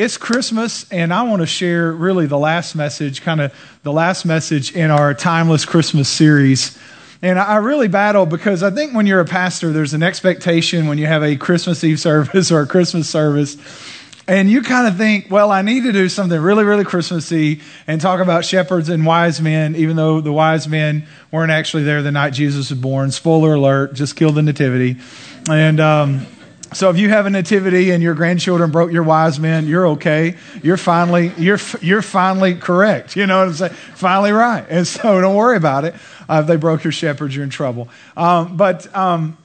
It's Christmas, and I want to share really the last message, kind of the last message in our Timeless Christmas series. And I really battle because I think when you're a pastor, there's an expectation when you have a Christmas Eve service or a Christmas service. And you kind of think, well, I need to do something really, really Christmassy and talk about shepherds and wise men, even though the wise men weren't actually there the night Jesus was born. Spoiler alert, just killed the nativity. And, um, so if you have a nativity and your grandchildren broke your wise men, you're okay. You're finally you're you're finally correct. You know what I'm saying? Finally right. And so don't worry about it. Uh, if they broke your shepherds, you're in trouble. Um, but um,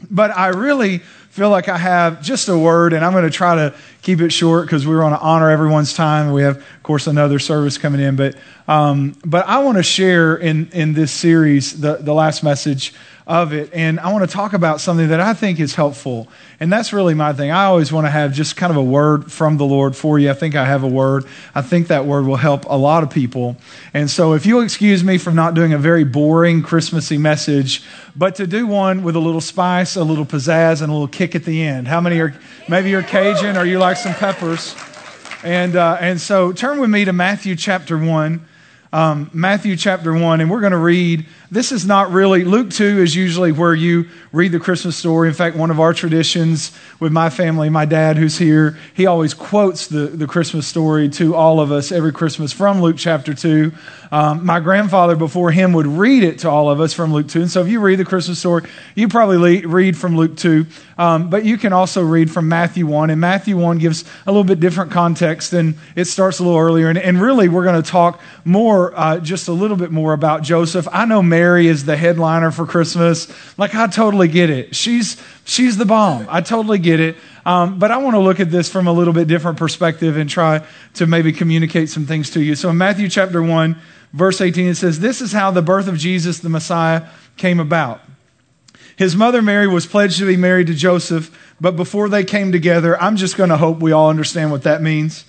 but I really feel like I have just a word, and I'm going to try to keep it short because we want to honor everyone's time. We have, of course, another service coming in, but um, but I want to share in in this series the the last message of it. And I want to talk about something that I think is helpful. And that's really my thing. I always want to have just kind of a word from the Lord for you. I think I have a word. I think that word will help a lot of people. And so if you'll excuse me from not doing a very boring Christmassy message, but to do one with a little spice, a little pizzazz, and a little kick at the end. How many are, maybe you're Cajun or you like some peppers? And, uh, and so turn with me to Matthew chapter 1 um, Matthew chapter 1, and we're going to read. This is not really, Luke 2 is usually where you read the Christmas story. In fact, one of our traditions with my family, my dad who's here, he always quotes the, the Christmas story to all of us every Christmas from Luke chapter 2. Um, my grandfather before him would read it to all of us from Luke 2. And so if you read the Christmas story, you probably read from Luke 2. Um, but you can also read from Matthew 1. And Matthew 1 gives a little bit different context and it starts a little earlier. And, and really, we're going to talk more, uh, just a little bit more about Joseph. I know Mary is the headliner for Christmas. Like, I totally get it. She's, she's the bomb. I totally get it. Um, but I want to look at this from a little bit different perspective and try to maybe communicate some things to you. So in Matthew chapter 1, verse 18, it says, This is how the birth of Jesus, the Messiah, came about. His mother Mary was pledged to be married to Joseph, but before they came together, I'm just going to hope we all understand what that means.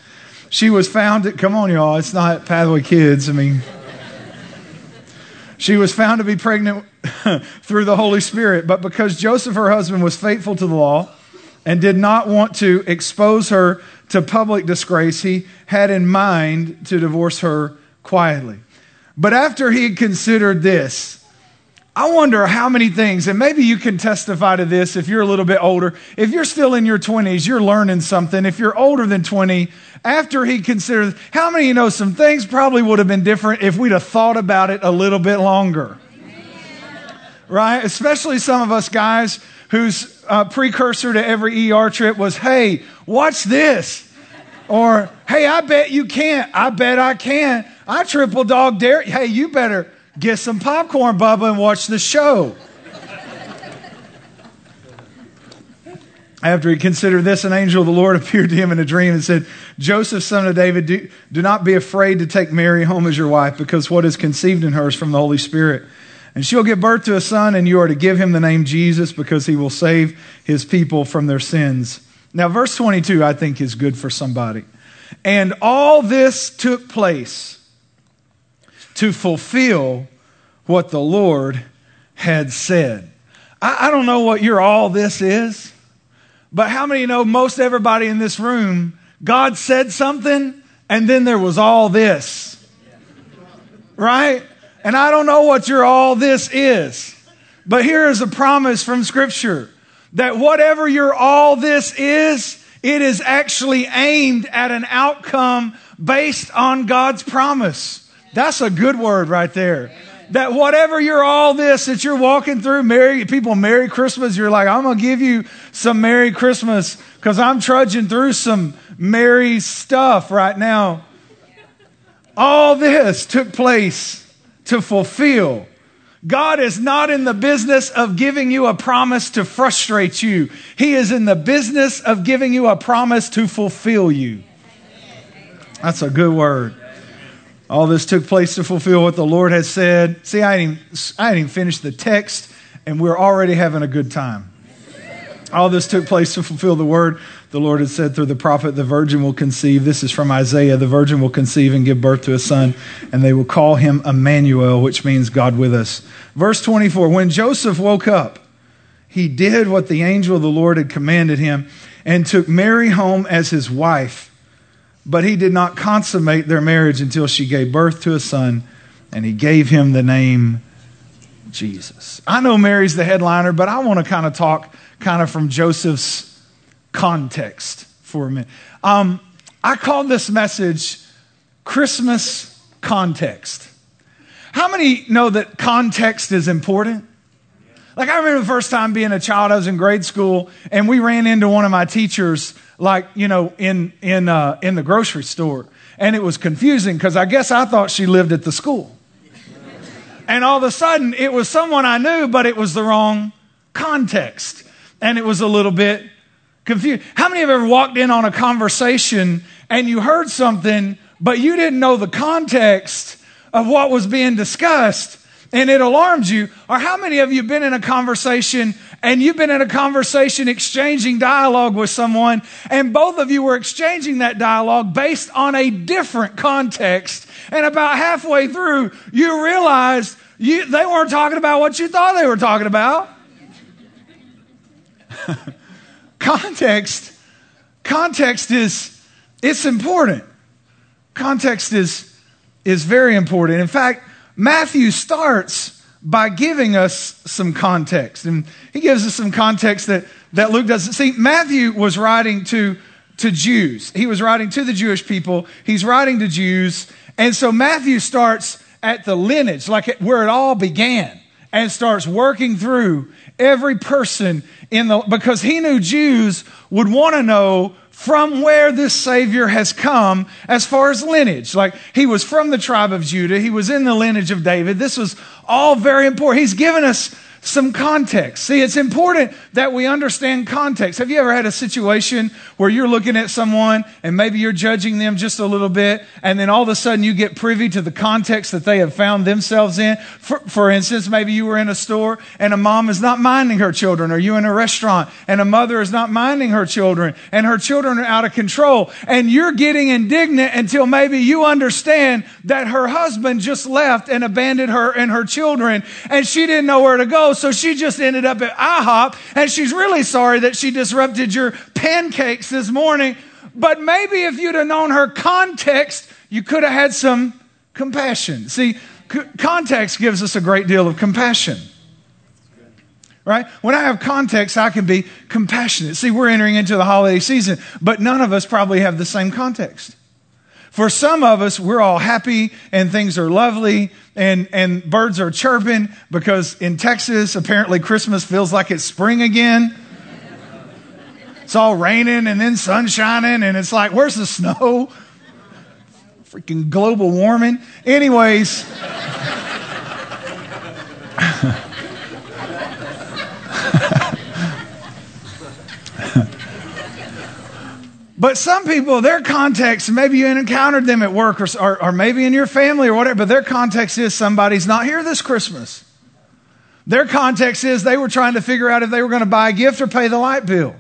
She was found, to, come on, y'all, it's not Pathway Kids. I mean, she was found to be pregnant through the Holy Spirit, but because Joseph, her husband, was faithful to the law and did not want to expose her to public disgrace, he had in mind to divorce her quietly. But after he had considered this, I wonder how many things, and maybe you can testify to this if you're a little bit older. If you're still in your 20s, you're learning something. If you're older than 20, after he considered, how many you know some things probably would have been different if we'd have thought about it a little bit longer? Right? Especially some of us guys whose uh, precursor to every ER trip was, hey, watch this. Or, hey, I bet you can't. I bet I can. I triple dog dare. Hey, you better Get some popcorn, Bubba, and watch the show. After he considered this, an angel of the Lord appeared to him in a dream and said, Joseph, son of David, do, do not be afraid to take Mary home as your wife, because what is conceived in her is from the Holy Spirit. And she'll give birth to a son, and you are to give him the name Jesus, because he will save his people from their sins. Now, verse 22, I think, is good for somebody. And all this took place to fulfill what the Lord had said. I, I don't know what your all this is, but how many know most everybody in this room, God said something and then there was all this? Right? And I don't know what your all this is, but here is a promise from Scripture that whatever your all this is, it is actually aimed at an outcome based on God's promise. That's a good word right there. That whatever you're all this that you're walking through, Merry people, Merry Christmas. You're like, I'm gonna give you some Merry Christmas because I'm trudging through some merry stuff right now. All this took place to fulfill. God is not in the business of giving you a promise to frustrate you. He is in the business of giving you a promise to fulfill you. That's a good word. All this took place to fulfill what the Lord had said. See, I didn't, even, I didn't even finish the text, and we're already having a good time. All this took place to fulfill the word the Lord had said through the prophet, the virgin will conceive. This is from Isaiah. The virgin will conceive and give birth to a son, and they will call him Emmanuel, which means God with us. Verse 24 When Joseph woke up, he did what the angel of the Lord had commanded him and took Mary home as his wife but he did not consummate their marriage until she gave birth to a son, and he gave him the name Jesus. I know Mary's the headliner, but I want to kind of talk kind of from Joseph's context for a minute. Um, I called this message Christmas Context. How many know that context is important? Like, I remember the first time being a child, I was in grade school, and we ran into one of my teachers, like, you know, in, in, uh, in the grocery store. And it was confusing because I guess I thought she lived at the school. And all of a sudden, it was someone I knew, but it was the wrong context. And it was a little bit confused. How many have ever walked in on a conversation and you heard something, but you didn't know the context of what was being discussed? And it alarms you? Or how many of you been in a conversation and you've been in a conversation exchanging dialogue with someone and both of you were exchanging that dialogue based on a different context and about halfway through you realized you, they weren't talking about what you thought they were talking about. context context is it's important. Context is is very important. In fact, Matthew starts by giving us some context. And he gives us some context that, that Luke doesn't. See, Matthew was writing to, to Jews. He was writing to the Jewish people. He's writing to Jews. And so Matthew starts at the lineage, like where it all began, and starts working through every person in the, because he knew Jews would want to know from where this Savior has come as far as lineage. Like he was from the tribe of Judah, he was in the lineage of David. This was all very important. He's given us some context. See, it's important that we understand context. Have you ever had a situation where you're looking at someone and maybe you're judging them just a little bit, and then all of a sudden you get privy to the context that they have found themselves in? For, for instance, maybe you were in a store and a mom is not minding her children, or you in a restaurant and a mother is not minding her children, and her children are out of control, and you're getting indignant until maybe you understand that her husband just left and abandoned her and her children, and she didn't know where to go so she just ended up at IHOP and she's really sorry that she disrupted your pancakes this morning. But maybe if you'd have known her context, you could have had some compassion. See, c- context gives us a great deal of compassion. Right? When I have context, I can be compassionate. See, we're entering into the holiday season, but none of us probably have the same context. For some of us, we're all happy and things are lovely and, and birds are chirping because in Texas, apparently Christmas feels like it's spring again. It's all raining and then sun shining, and it's like, where's the snow? Freaking global warming. Anyways. But some people, their context, maybe you encountered them at work or, or, or, maybe in your family or whatever, but their context is somebody's not here this Christmas. Their context is they were trying to figure out if they were going to buy a gift or pay the light bill.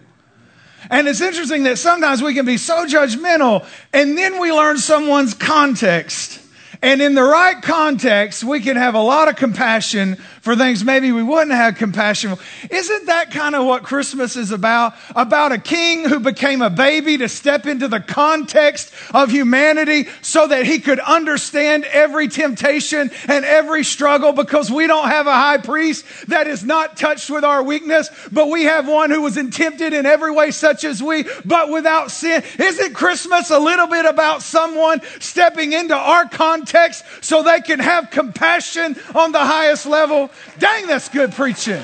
And it's interesting that sometimes we can be so judgmental and then we learn someone's context. And in the right context, we can have a lot of compassion for things maybe we wouldn't have compassion for. Isn't that kind of what Christmas is about? About a king who became a baby to step into the context of humanity so that he could understand every temptation and every struggle because we don't have a high priest that is not touched with our weakness, but we have one who was tempted in every way such as we, but without sin. Isn't Christmas a little bit about someone stepping into our context so they can have compassion on the highest level? Dang, that's good preaching.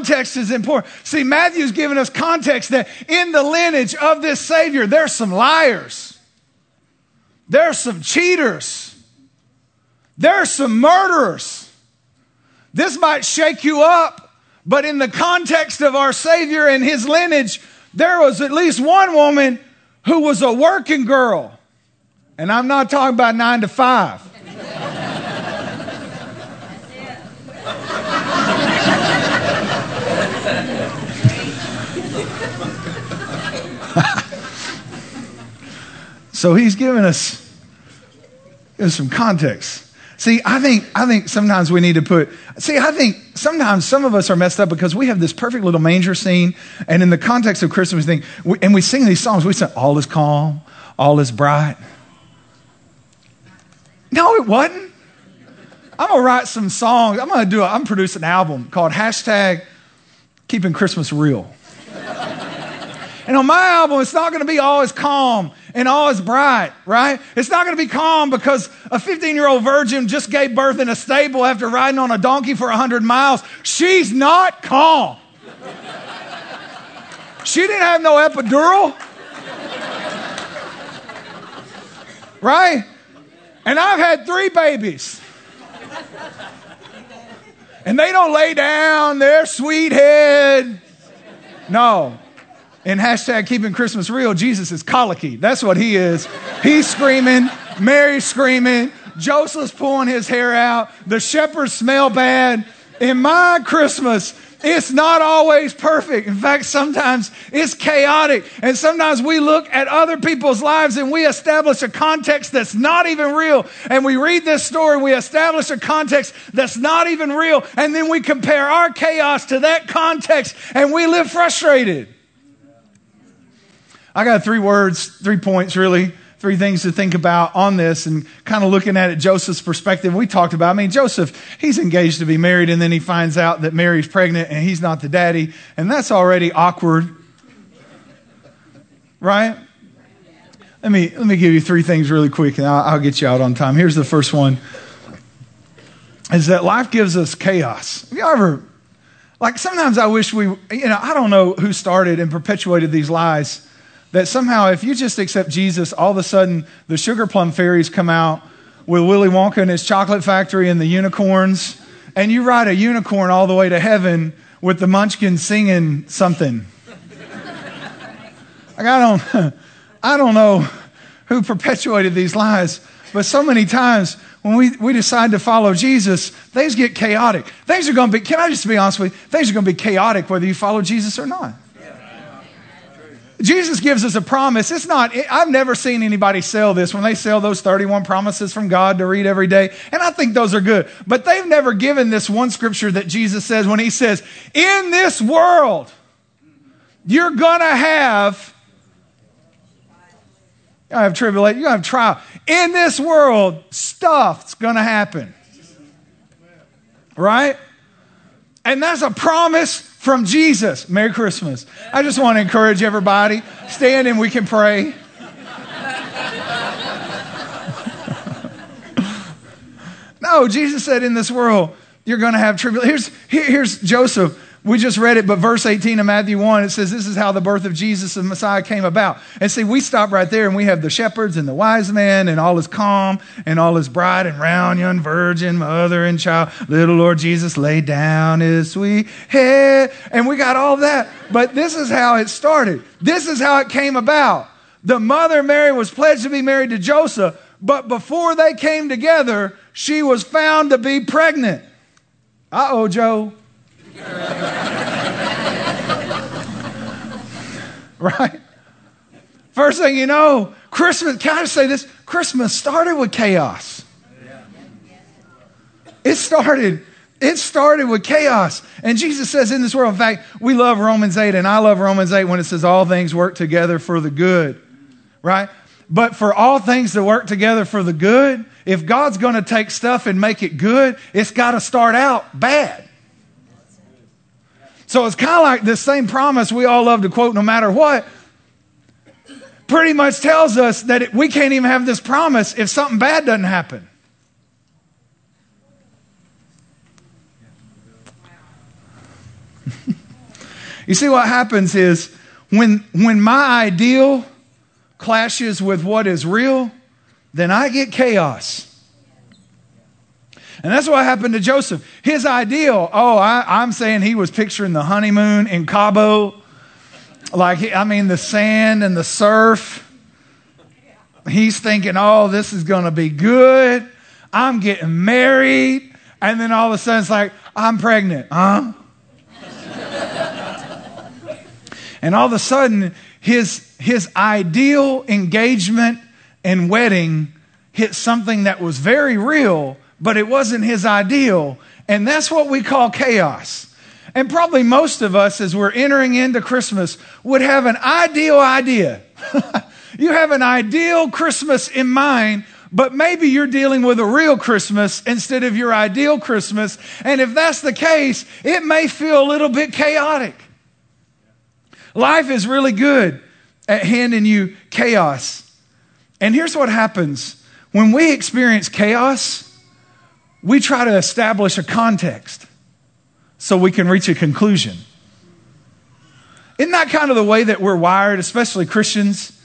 context is important. See, Matthew's giving us context that in the lineage of this Savior, there's some liars, there's some cheaters, there's some murderers. This might shake you up, but in the context of our Savior and his lineage, there was at least one woman who was a working girl. And I'm not talking about nine to five. so he's given us, some context. See, I think, I think sometimes we need to put, see, I think sometimes some of us are messed up because we have this perfect little manger scene. And in the context of Christmas, we think, we, and we sing these songs, we say, all is calm, all is bright. No, it wasn't. I'm to write some songs. I'm to do, a, I'm producing an album called hashtag keeping Christmas real. And on my album, it's not to be all as calm and all as bright, right? It's not to be calm because a 15 year old virgin just gave birth in a stable after riding on a donkey for 100 miles. She's not calm. She didn't have no epidural. Right? And I've had three babies. And they don't lay down their sweet head. No, in hashtag keeping Christmas real, Jesus is colicky. That's what he is. He's screaming, Mary's screaming, Joseph's pulling his hair out, the shepherds smell bad. In my Christmas, it's not always perfect. In fact, sometimes it's chaotic. And sometimes we look at other people's lives and we establish a context that's not even real. And we read this story, we establish a context that's not even real. And then we compare our chaos to that context and we live frustrated. I got three words, three points really, three things to think about on this and kind of looking at it Joseph's perspective. We talked about, I mean, Joseph, he's engaged to be married and then he finds out that Mary's pregnant and he's not the daddy. And that's already awkward. Right? Let me, let me give you three things really quick and I'll, I'll get you out on time. Here's the first one is that life gives us chaos. Have you ever, like sometimes I wish we, you know, I don't know who started and perpetuated these lies that somehow if you just accept Jesus, all of a sudden the sugar plum fairies come out with Willy Wonka and his chocolate factory and the unicorns, and you ride a unicorn all the way to heaven with the munchkins singing something. like I don't, I don't know who perpetuated these lies, but so many times when we, we decide to follow Jesus, things get chaotic. Things are going to be, can I just be honest with you? Things are going to be chaotic whether you follow Jesus or not. Jesus gives us a promise. It's not, I've never seen anybody sell this when they sell those 31 promises from God to read every day. And I think those are good. But they've never given this one scripture that Jesus says when he says, In this world, you're going to have. You have tribulation, you have trial. In this world, stuff's to happen. Right? And that's a promise from Jesus. Merry Christmas. I just want to encourage everybody. Stand and we can pray. no, Jesus said in this world, you're going to have tribulation. Here's, here, here's Joseph we just read it, but verse 18 of Matthew 1, it says this is how the birth of Jesus, the Messiah, came about. And see, we stop right there and we have the shepherds and the wise men and all is calm and all is bright and round, young virgin, mother and child. Little Lord Jesus laid down his sweet head. And we got all that. But this is how it started. This is how it came about. The mother Mary was pledged to be married to Joseph, but before they came together, she was found to be pregnant. Uh oh, Joe. right? First thing you know, Christmas, can I say this? Christmas started with chaos. It started, it started with chaos. And Jesus says in this world, in fact, we love Romans 8, and I love Romans 8 when it says all things work together for the good, right? But for all things to work together for the good, if God's going to take stuff and make it good, it's got to start out bad. So it's kind of like this same promise we all love to quote no matter what. Pretty much tells us that it, we can't even have this promise if something bad doesn't happen. you see, what happens is when, when my ideal clashes with what is real, then I get chaos. And that's what happened to Joseph. His ideal, oh, I, am saying he was picturing the honeymoon in Cabo. Like, I mean, the sand and the surf. He's thinking, oh, this is going to be good. I'm getting married. And then all of a sudden it's like, I'm pregnant. Huh? and all of a sudden, his, his ideal engagement and wedding hit something that was very real, but it wasn't his ideal. And that's what we call chaos. And probably most of us, as we're entering into Christmas, would have an ideal idea. you have an ideal Christmas in mind, but maybe you're dealing with a real Christmas instead of your ideal Christmas. And if that's the case, it may feel a little bit chaotic. Life is really good at handing you chaos. And here's what happens when we experience chaos, we try to establish a context so we can reach a conclusion. Isn't that kind of the way that we're wired, especially Christians?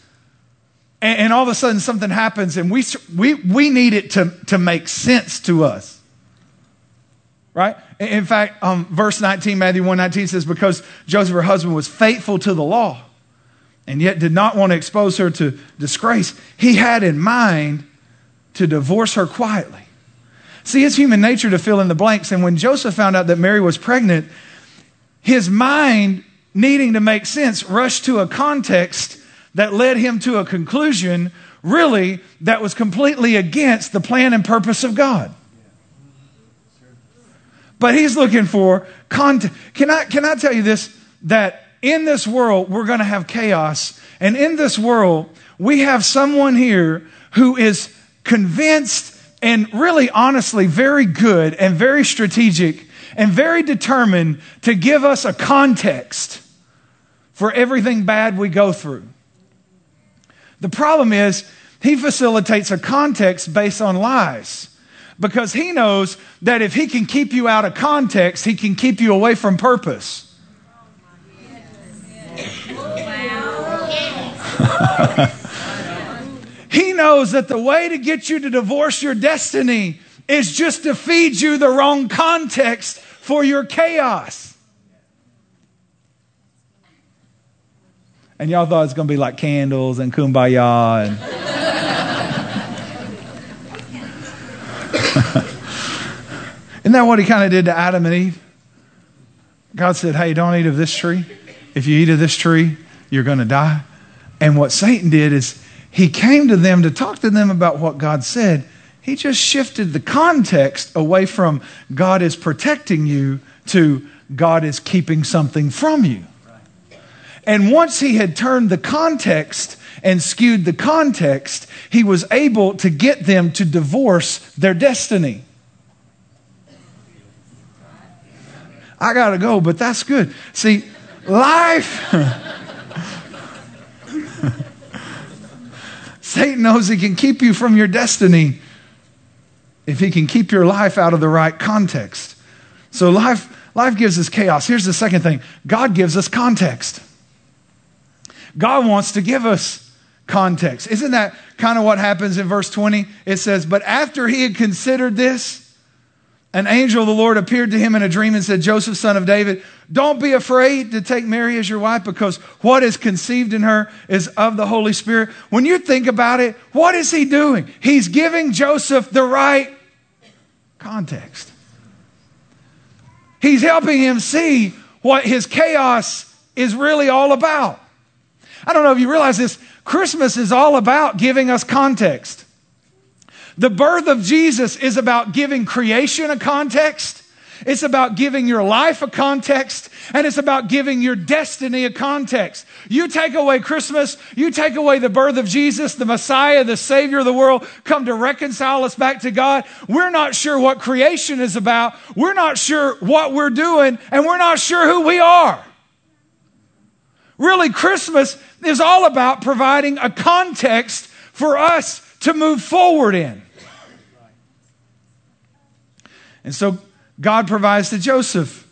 And, and all of a sudden something happens and we, we, we need it to, to make sense to us. Right? In fact, um, verse 19, Matthew 119 says, Because Joseph, her husband, was faithful to the law and yet did not want to expose her to disgrace, he had in mind to divorce her quietly. See, it's human nature to fill in the blanks. And when Joseph found out that Mary was pregnant, his mind, needing to make sense, rushed to a context that led him to a conclusion, really, that was completely against the plan and purpose of God. But he's looking for content. Can I, can I tell you this? That in this world, we're going to have chaos. And in this world, we have someone here who is convinced and really honestly very good and very strategic and very determined to give us a context for everything bad we go through. The problem is, he facilitates a context based on lies because he knows that if he can keep you out of context, he can keep you away from purpose. Knows that the way to get you to divorce your destiny is just to feed you the wrong context for your chaos. And y'all thought it was going to be like candles and kumbaya and. Isn't that what he kind of did to Adam and Eve? God said, Hey, don't eat of this tree. If you eat of this tree, you're going to die. And what Satan did is he came to them to talk to them about what God said. He just shifted the context away from God is protecting you to God is keeping something from you. And once he had turned the context and skewed the context, he was able to get them to divorce their destiny. I got to go, but that's good. See, life. Satan knows he can keep you from your destiny if he can keep your life out of the right context. So life, life gives us chaos. Here's the second thing God gives us context. God wants to give us context. Isn't that kind of what happens in verse 20? It says, But after he had considered this, an angel of the Lord appeared to him in a dream and said, Joseph, son of David, don't be afraid to take Mary as your wife because what is conceived in her is of the Holy Spirit. When you think about it, what is he doing? He's giving Joseph the right context. He's helping him see what his chaos is really all about. I don't know if you realize this. Christmas is all about giving us context. The birth of Jesus is about giving creation a context. It's about giving your life a context and it's about giving your destiny a context. You take away Christmas, you take away the birth of Jesus, the Messiah, the Savior of the world, come to reconcile us back to God. We're not sure what creation is about. We're not sure what we're doing and we're not sure who we are. Really, Christmas is all about providing a context for us to move forward in. And so God provides to Joseph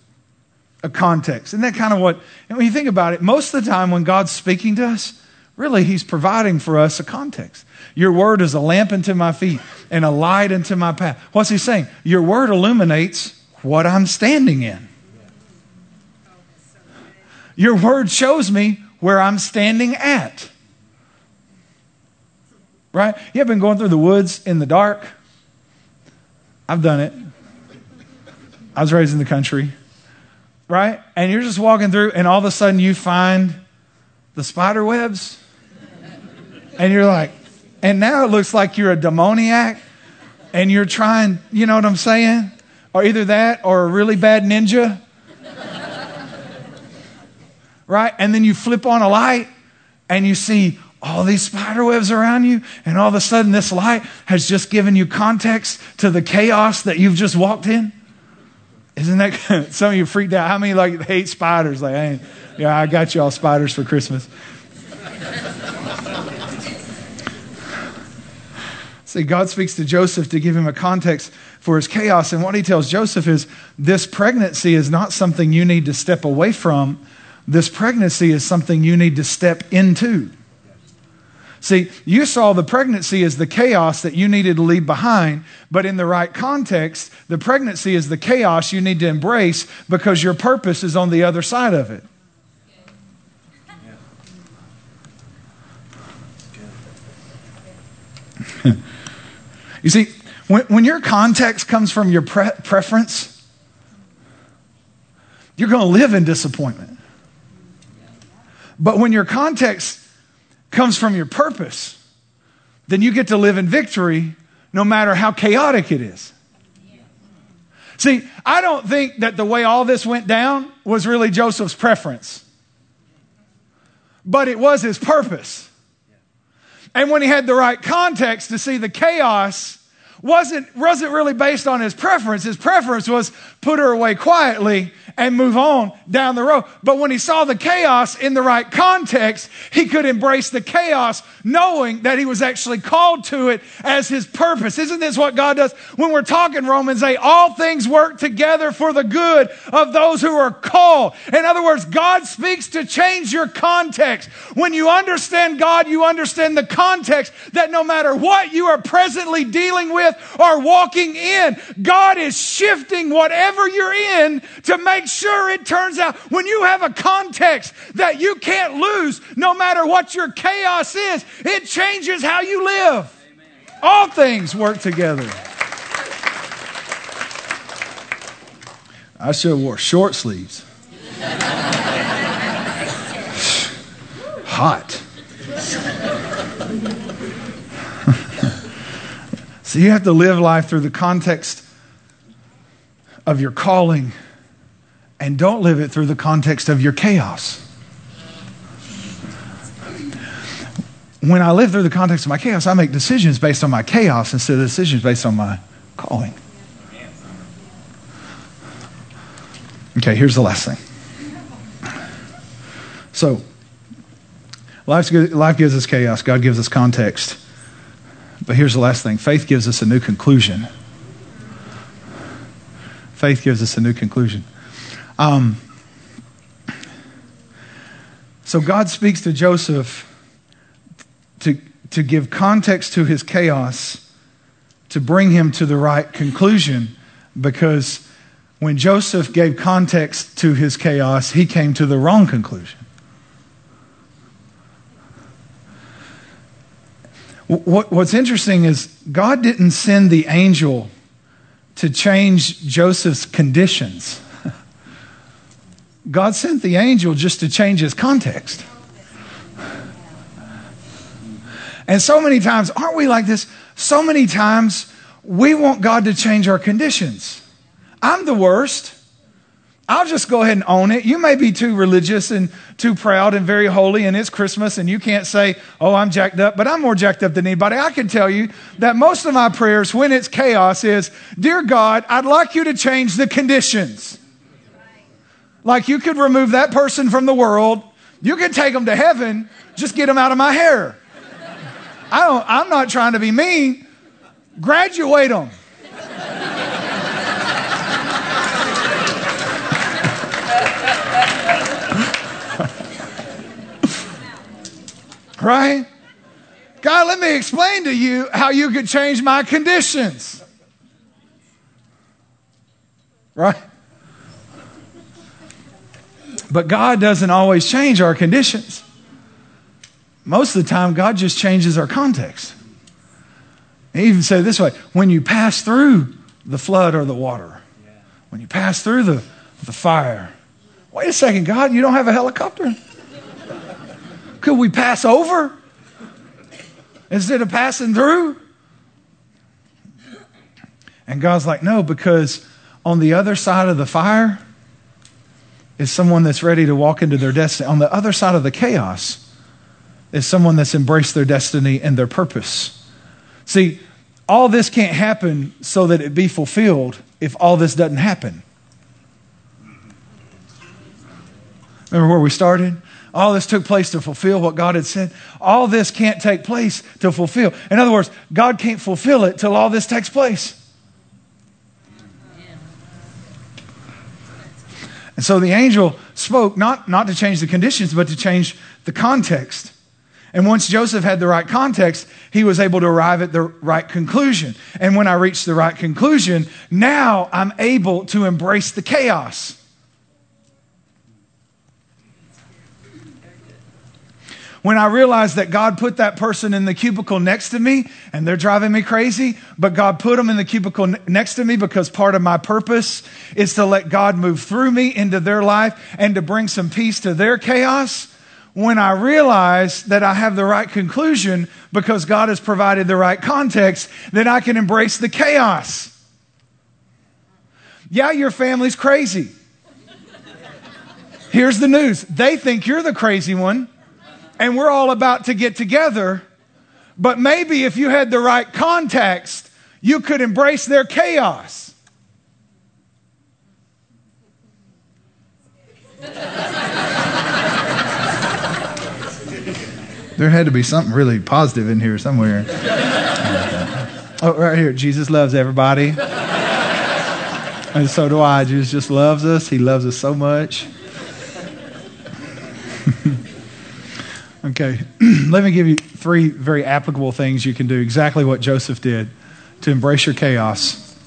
a context. Isn't that kind of what, and when you think about it, most of the time when God's speaking to us, really He's providing for us a context. Your word is a lamp unto my feet and a light unto my path. What's He saying? Your word illuminates what I'm standing in. Your word shows me where I'm standing at. Right? You have been going through the woods in the dark? I've done it. I was raised in the country, right? And you're just walking through, and all of a sudden you find the spider webs. And you're like, and now it looks like you're a demoniac and you're trying, you know what I'm saying? Or either that or a really bad ninja. right? And then you flip on a light and you see all these spider webs around you, and all of a sudden this light has just given you context to the chaos that you've just walked in. Isn't that some of you freaked out? How many like hate spiders? Like, I yeah, I got you all spiders for Christmas. See, God speaks to Joseph to give him a context for his chaos. And what he tells Joseph is this pregnancy is not something you need to step away from, this pregnancy is something you need to step into. See, you saw the pregnancy as the chaos that you needed to leave behind, but in the right context, the pregnancy is the chaos you need to embrace because your purpose is on the other side of it. you see, when, when your context comes from your pre- preference, you're going to live in disappointment. But when your context comes from your purpose, then you get to live in victory no matter how chaotic it is. See, I don't think that the way all this went down was really Joseph's preference, but it was his purpose. And when he had the right context to see the chaos, wasn't, wasn't really based on his preference. His preference was put her away quietly and move on down the road. But when he saw the chaos in the right context, he could embrace the chaos knowing that he was actually called to it as his purpose. Isn't this what God does? When we're talking Romans 8, all things work together for the good of those who are called. In other words, God speaks to change your context. When you understand God, you understand the context that no matter what you are presently dealing with or walking in, God is shifting whatever you're in to make make sure it turns out when you have a context that you can't lose, no matter what your chaos is, it changes how you live. Amen. All things work together. I should have wore short sleeves. Hot. so you have to live life through the context of your calling and don't live it through the context of your chaos. When I live through the context of my chaos, I make decisions based on my chaos instead of decisions based on my calling. Okay, here's the last thing. So, life gives us chaos, God gives us context. But here's the last thing faith gives us a new conclusion. Faith gives us a new conclusion. Um, so God speaks to Joseph to, to give context to his chaos, to bring him to the right conclusion, because when Joseph gave context to his chaos, he came to the wrong conclusion. What, what's interesting is God didn't send the angel to change Joseph's conditions. God sent the angel just to change his context. And so many times, aren't we like this? So many times, we want God to change our conditions. I'm the worst. I'll just go ahead and own it. You may be too religious and too proud and very holy, and it's Christmas, and you can't say, Oh, I'm jacked up, but I'm more jacked up than anybody. I can tell you that most of my prayers, when it's chaos, is Dear God, I'd like you to change the conditions. Like you could remove that person from the world, you could take them to heaven, just get them out of my hair. I don't, I'm not trying to be mean. Graduate them. right? God, let me explain to you how you could change my conditions. Right? But God doesn't always change our conditions. Most of the time, God just changes our context. He even said this way when you pass through the flood or the water, when you pass through the, the fire, wait a second, God, you don't have a helicopter? Could we pass over instead of passing through? And God's like, No, because on the other side of the fire is someone that's ready to walk into their destiny. On the other side of the chaos is someone that's embraced their destiny and their purpose. See, all this can't happen so that it be fulfilled if all this doesn't happen. Remember where we started? All this took place to fulfill what God had said. All this can't take place to fulfill. In other words, God can't fulfill it till all this takes place. And so the angel spoke not, not to change the conditions, but to change the context. And once Joseph had the right context, he was able to arrive at the right conclusion. And when I reached the right conclusion, now I'm able to embrace the chaos. When I realized that God put that person in the cubicle next to me and they're driving me crazy, but God put them in the cubicle next to me because part of my purpose is to let God move through me into their life and to bring some peace to their chaos. When I realize that I have the right conclusion because God has provided the right context, then I can embrace the chaos. Yeah, your family's crazy. Here's the news they think you're the crazy one and we're all about to get together. But maybe if you had the right context, you could embrace their chaos. there had to be something really positive in here somewhere. oh, right here. Jesus loves everybody. and so do I. Jesus just loves us. He loves us so much. Okay, let me give you three very applicable things you can do, exactly what Joseph did to embrace your chaos.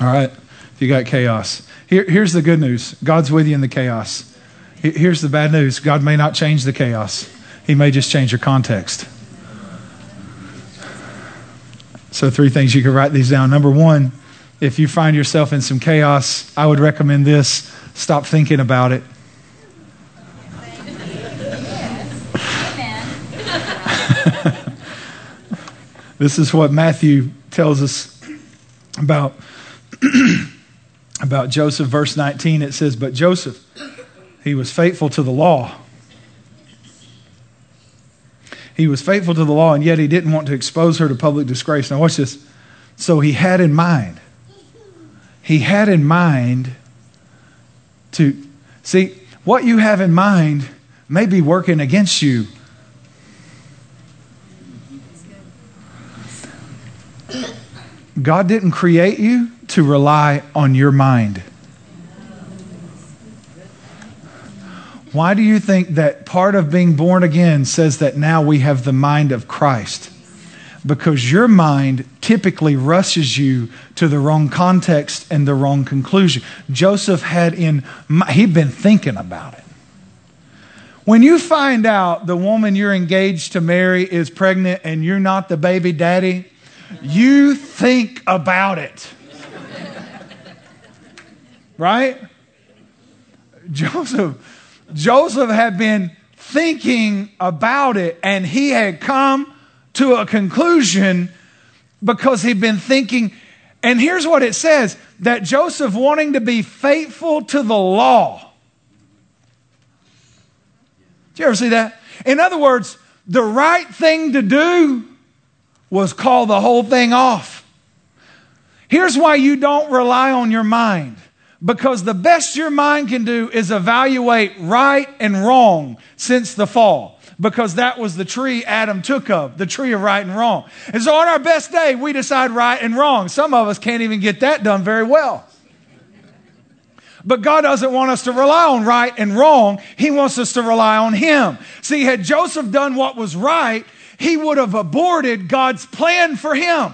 All right, if you got chaos. Here, here's the good news God's with you in the chaos. Here's the bad news God may not change the chaos, He may just change your context. So, three things you can write these down. Number one, if you find yourself in some chaos, I would recommend this stop thinking about it. This is what Matthew tells us about, about Joseph, verse 19. It says, But Joseph, he was faithful to the law. He was faithful to the law, and yet he didn't want to expose her to public disgrace. Now, watch this. So he had in mind, he had in mind to see what you have in mind may be working against you God didn't create you to rely on your mind. Why do you think that part of being born again says that now we have the mind of Christ? Because your mind typically rushes you to the wrong context and the wrong conclusion. Joseph had in, he'd been thinking about it. When you find out the woman you're engaged to marry is pregnant and you're not the baby daddy, you think about it. right? Joseph Joseph had been thinking about it and he had come to a conclusion because he'd been thinking and here's what it says that Joseph wanting to be faithful to the law. Did you ever see that? In other words, the right thing to do was call the whole thing off. Here's why you don't rely on your mind. Because the best your mind can do is evaluate right and wrong since the fall. Because that was the tree Adam took of, the tree of right and wrong. And so on our best day, we decide right and wrong. Some of us can't even get that done very well. But God doesn't want us to rely on right and wrong. He wants us to rely on Him. See, had Joseph done what was right, he would have aborted God's plan for him.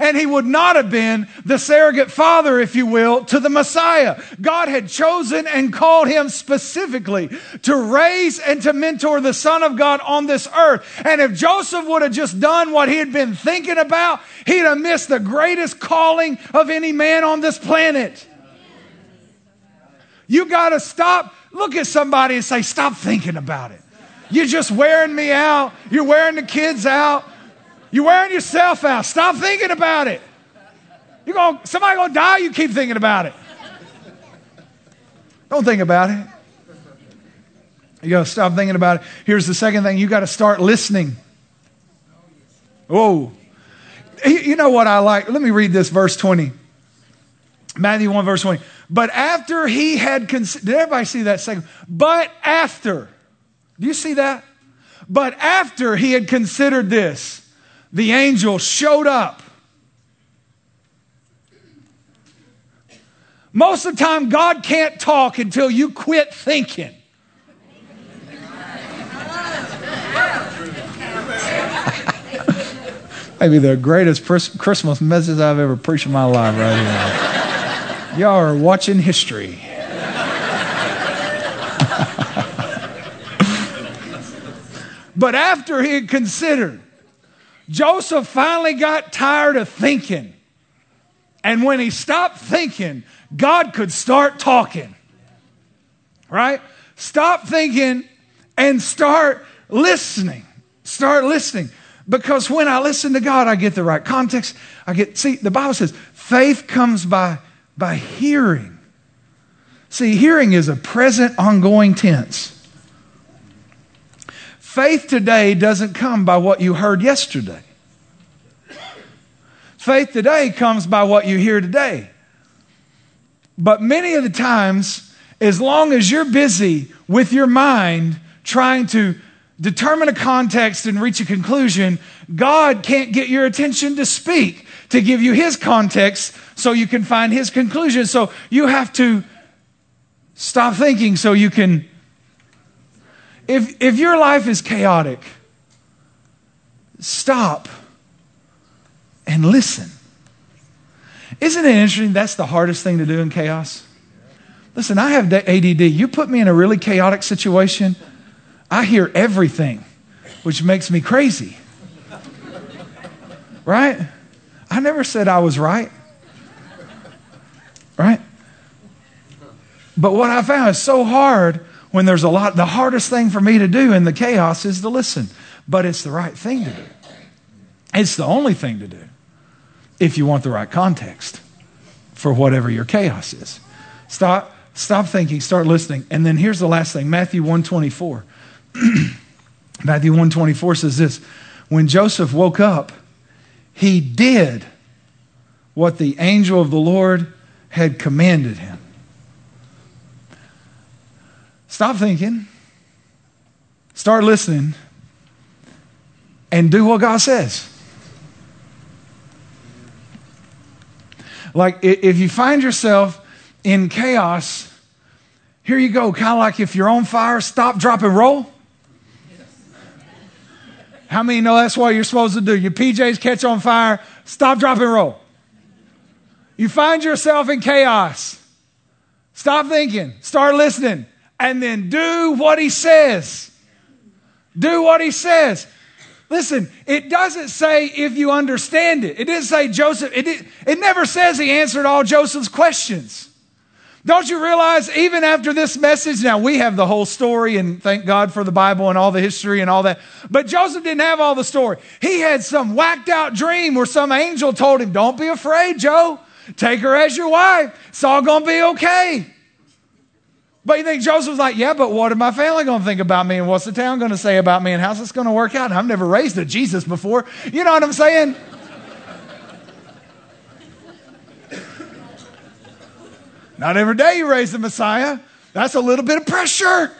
And he would not have been the surrogate father, if you will, to the Messiah. God had chosen and called him specifically to raise and to mentor the Son of God on this earth. And if Joseph would have just done what he had been thinking about, he'd have missed the greatest calling of any man on this planet. You got to stop. Look at somebody and say, Stop thinking about it. You're just wearing me out. You're wearing the kids out. You're wearing yourself out. Stop thinking about it. You're going somebody gonna die, you keep thinking about it. Don't think about it. You gotta stop thinking about it. Here's the second thing, you gotta start listening. Oh. You know what I like? Let me read this verse 20. Matthew 1, verse 20. But after he had considered, did everybody see that second? But after, do you see that? But after he had considered this, the angel showed up. Most of the time, God can't talk until you quit thinking. Maybe the greatest Christmas message I've ever preached in my life, right here. Y'all are watching history. But after he had considered, Joseph finally got tired of thinking. And when he stopped thinking, God could start talking. Right? Stop thinking and start listening. Start listening. Because when I listen to God, I get the right context. I get, see, the Bible says faith comes by, by hearing. See, hearing is a present, ongoing tense. Faith today doesn't come by what you heard yesterday. Faith today comes by what you hear today. But many of the times, as long as you're busy with your mind trying to determine a context and reach a conclusion, God can't get your attention to speak, to give you His context so you can find His conclusion. So you have to stop thinking so you can. If, if your life is chaotic, stop and listen. Isn't it interesting? That's the hardest thing to do in chaos. Listen, I have ADD. You put me in a really chaotic situation, I hear everything, which makes me crazy. Right? I never said I was right. Right? But what I found is so hard when there's a lot, the hardest thing for me to do in the chaos is to listen. But it's the right thing to do. It's the only thing to do if you want the right context for whatever your chaos is. Stop, stop thinking, start listening. And then here's the last thing Matthew 124. Matthew 124 says this When Joseph woke up, he did what the angel of the Lord had commanded him. Stop thinking, start listening, and do what God says. Like, if you find yourself in chaos, here you go, kind of like if you're on fire, stop, drop, and roll. How many know that's what you're supposed to do? Your PJs catch on fire, stop, drop, and roll. You find yourself in chaos. Stop thinking, start listening, and then do what he says. Do what he says. Listen, it doesn't say if you understand it. It didn't say Joseph, it, did, it never says he answered all Joseph's questions. Don't you realize, even after this message, now we have the whole story, and thank God for the Bible and all the history and all that. But Joseph didn't have all the story. He had some whacked out dream where some angel told him, Don't be afraid, Joe. Take her as your wife. It's all going to be okay. But you think Joseph's like, Yeah, but what are my family going to think about me? And what's the town going to say about me? And how's this going to work out? I've never raised a Jesus before. You know what I'm saying? Not every day you raise the Messiah. That's a little bit of pressure.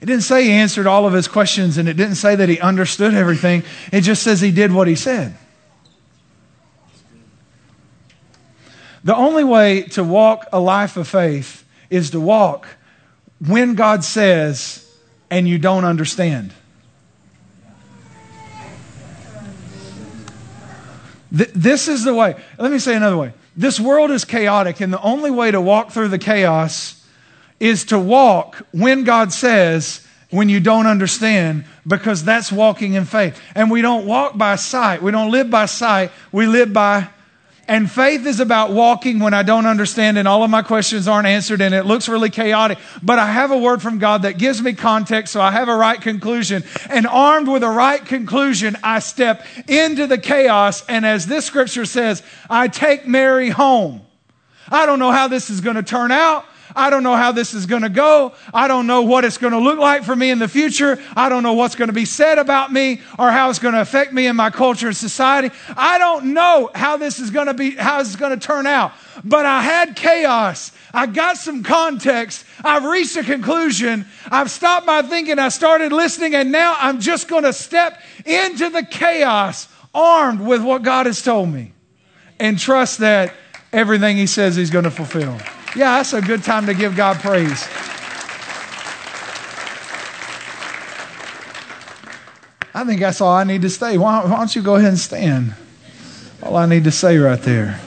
It didn't say he answered all of his questions and it didn't say that he understood everything. It just says he did what he said. The only way to walk a life of faith is to walk when God says and you don't understand. Th- this is the way. Let me say another way. This world is chaotic, and the only way to walk through the chaos is to walk when God says, when you don't understand, because that's walking in faith. And we don't walk by sight. We don't live by sight. We live by, And faith is about walking when I don't understand and all of my questions aren't answered and it looks really chaotic. But I have a word from God that gives me context so I have a right conclusion. And armed with a right conclusion, I step into the chaos. And as this scripture says, I take Mary home. I don't know how this is going to turn out. I don't know how this is going to go. I don't know what it's going to look like for me in the future. I don't know what's going to be said about me or how it's going to affect me in my culture and society. I don't know how this is going to be, how it's going to turn out. But I had chaos. I got some context. I've reached a conclusion. I've stopped my thinking. I started listening and now I'm just going to step into the chaos armed with what God has told me and trust that everything he says he's going to fulfill. Yeah, that's a good time to give God praise. I think that's all I need to say. Why, why don't you go ahead and stand? All I need to say right there.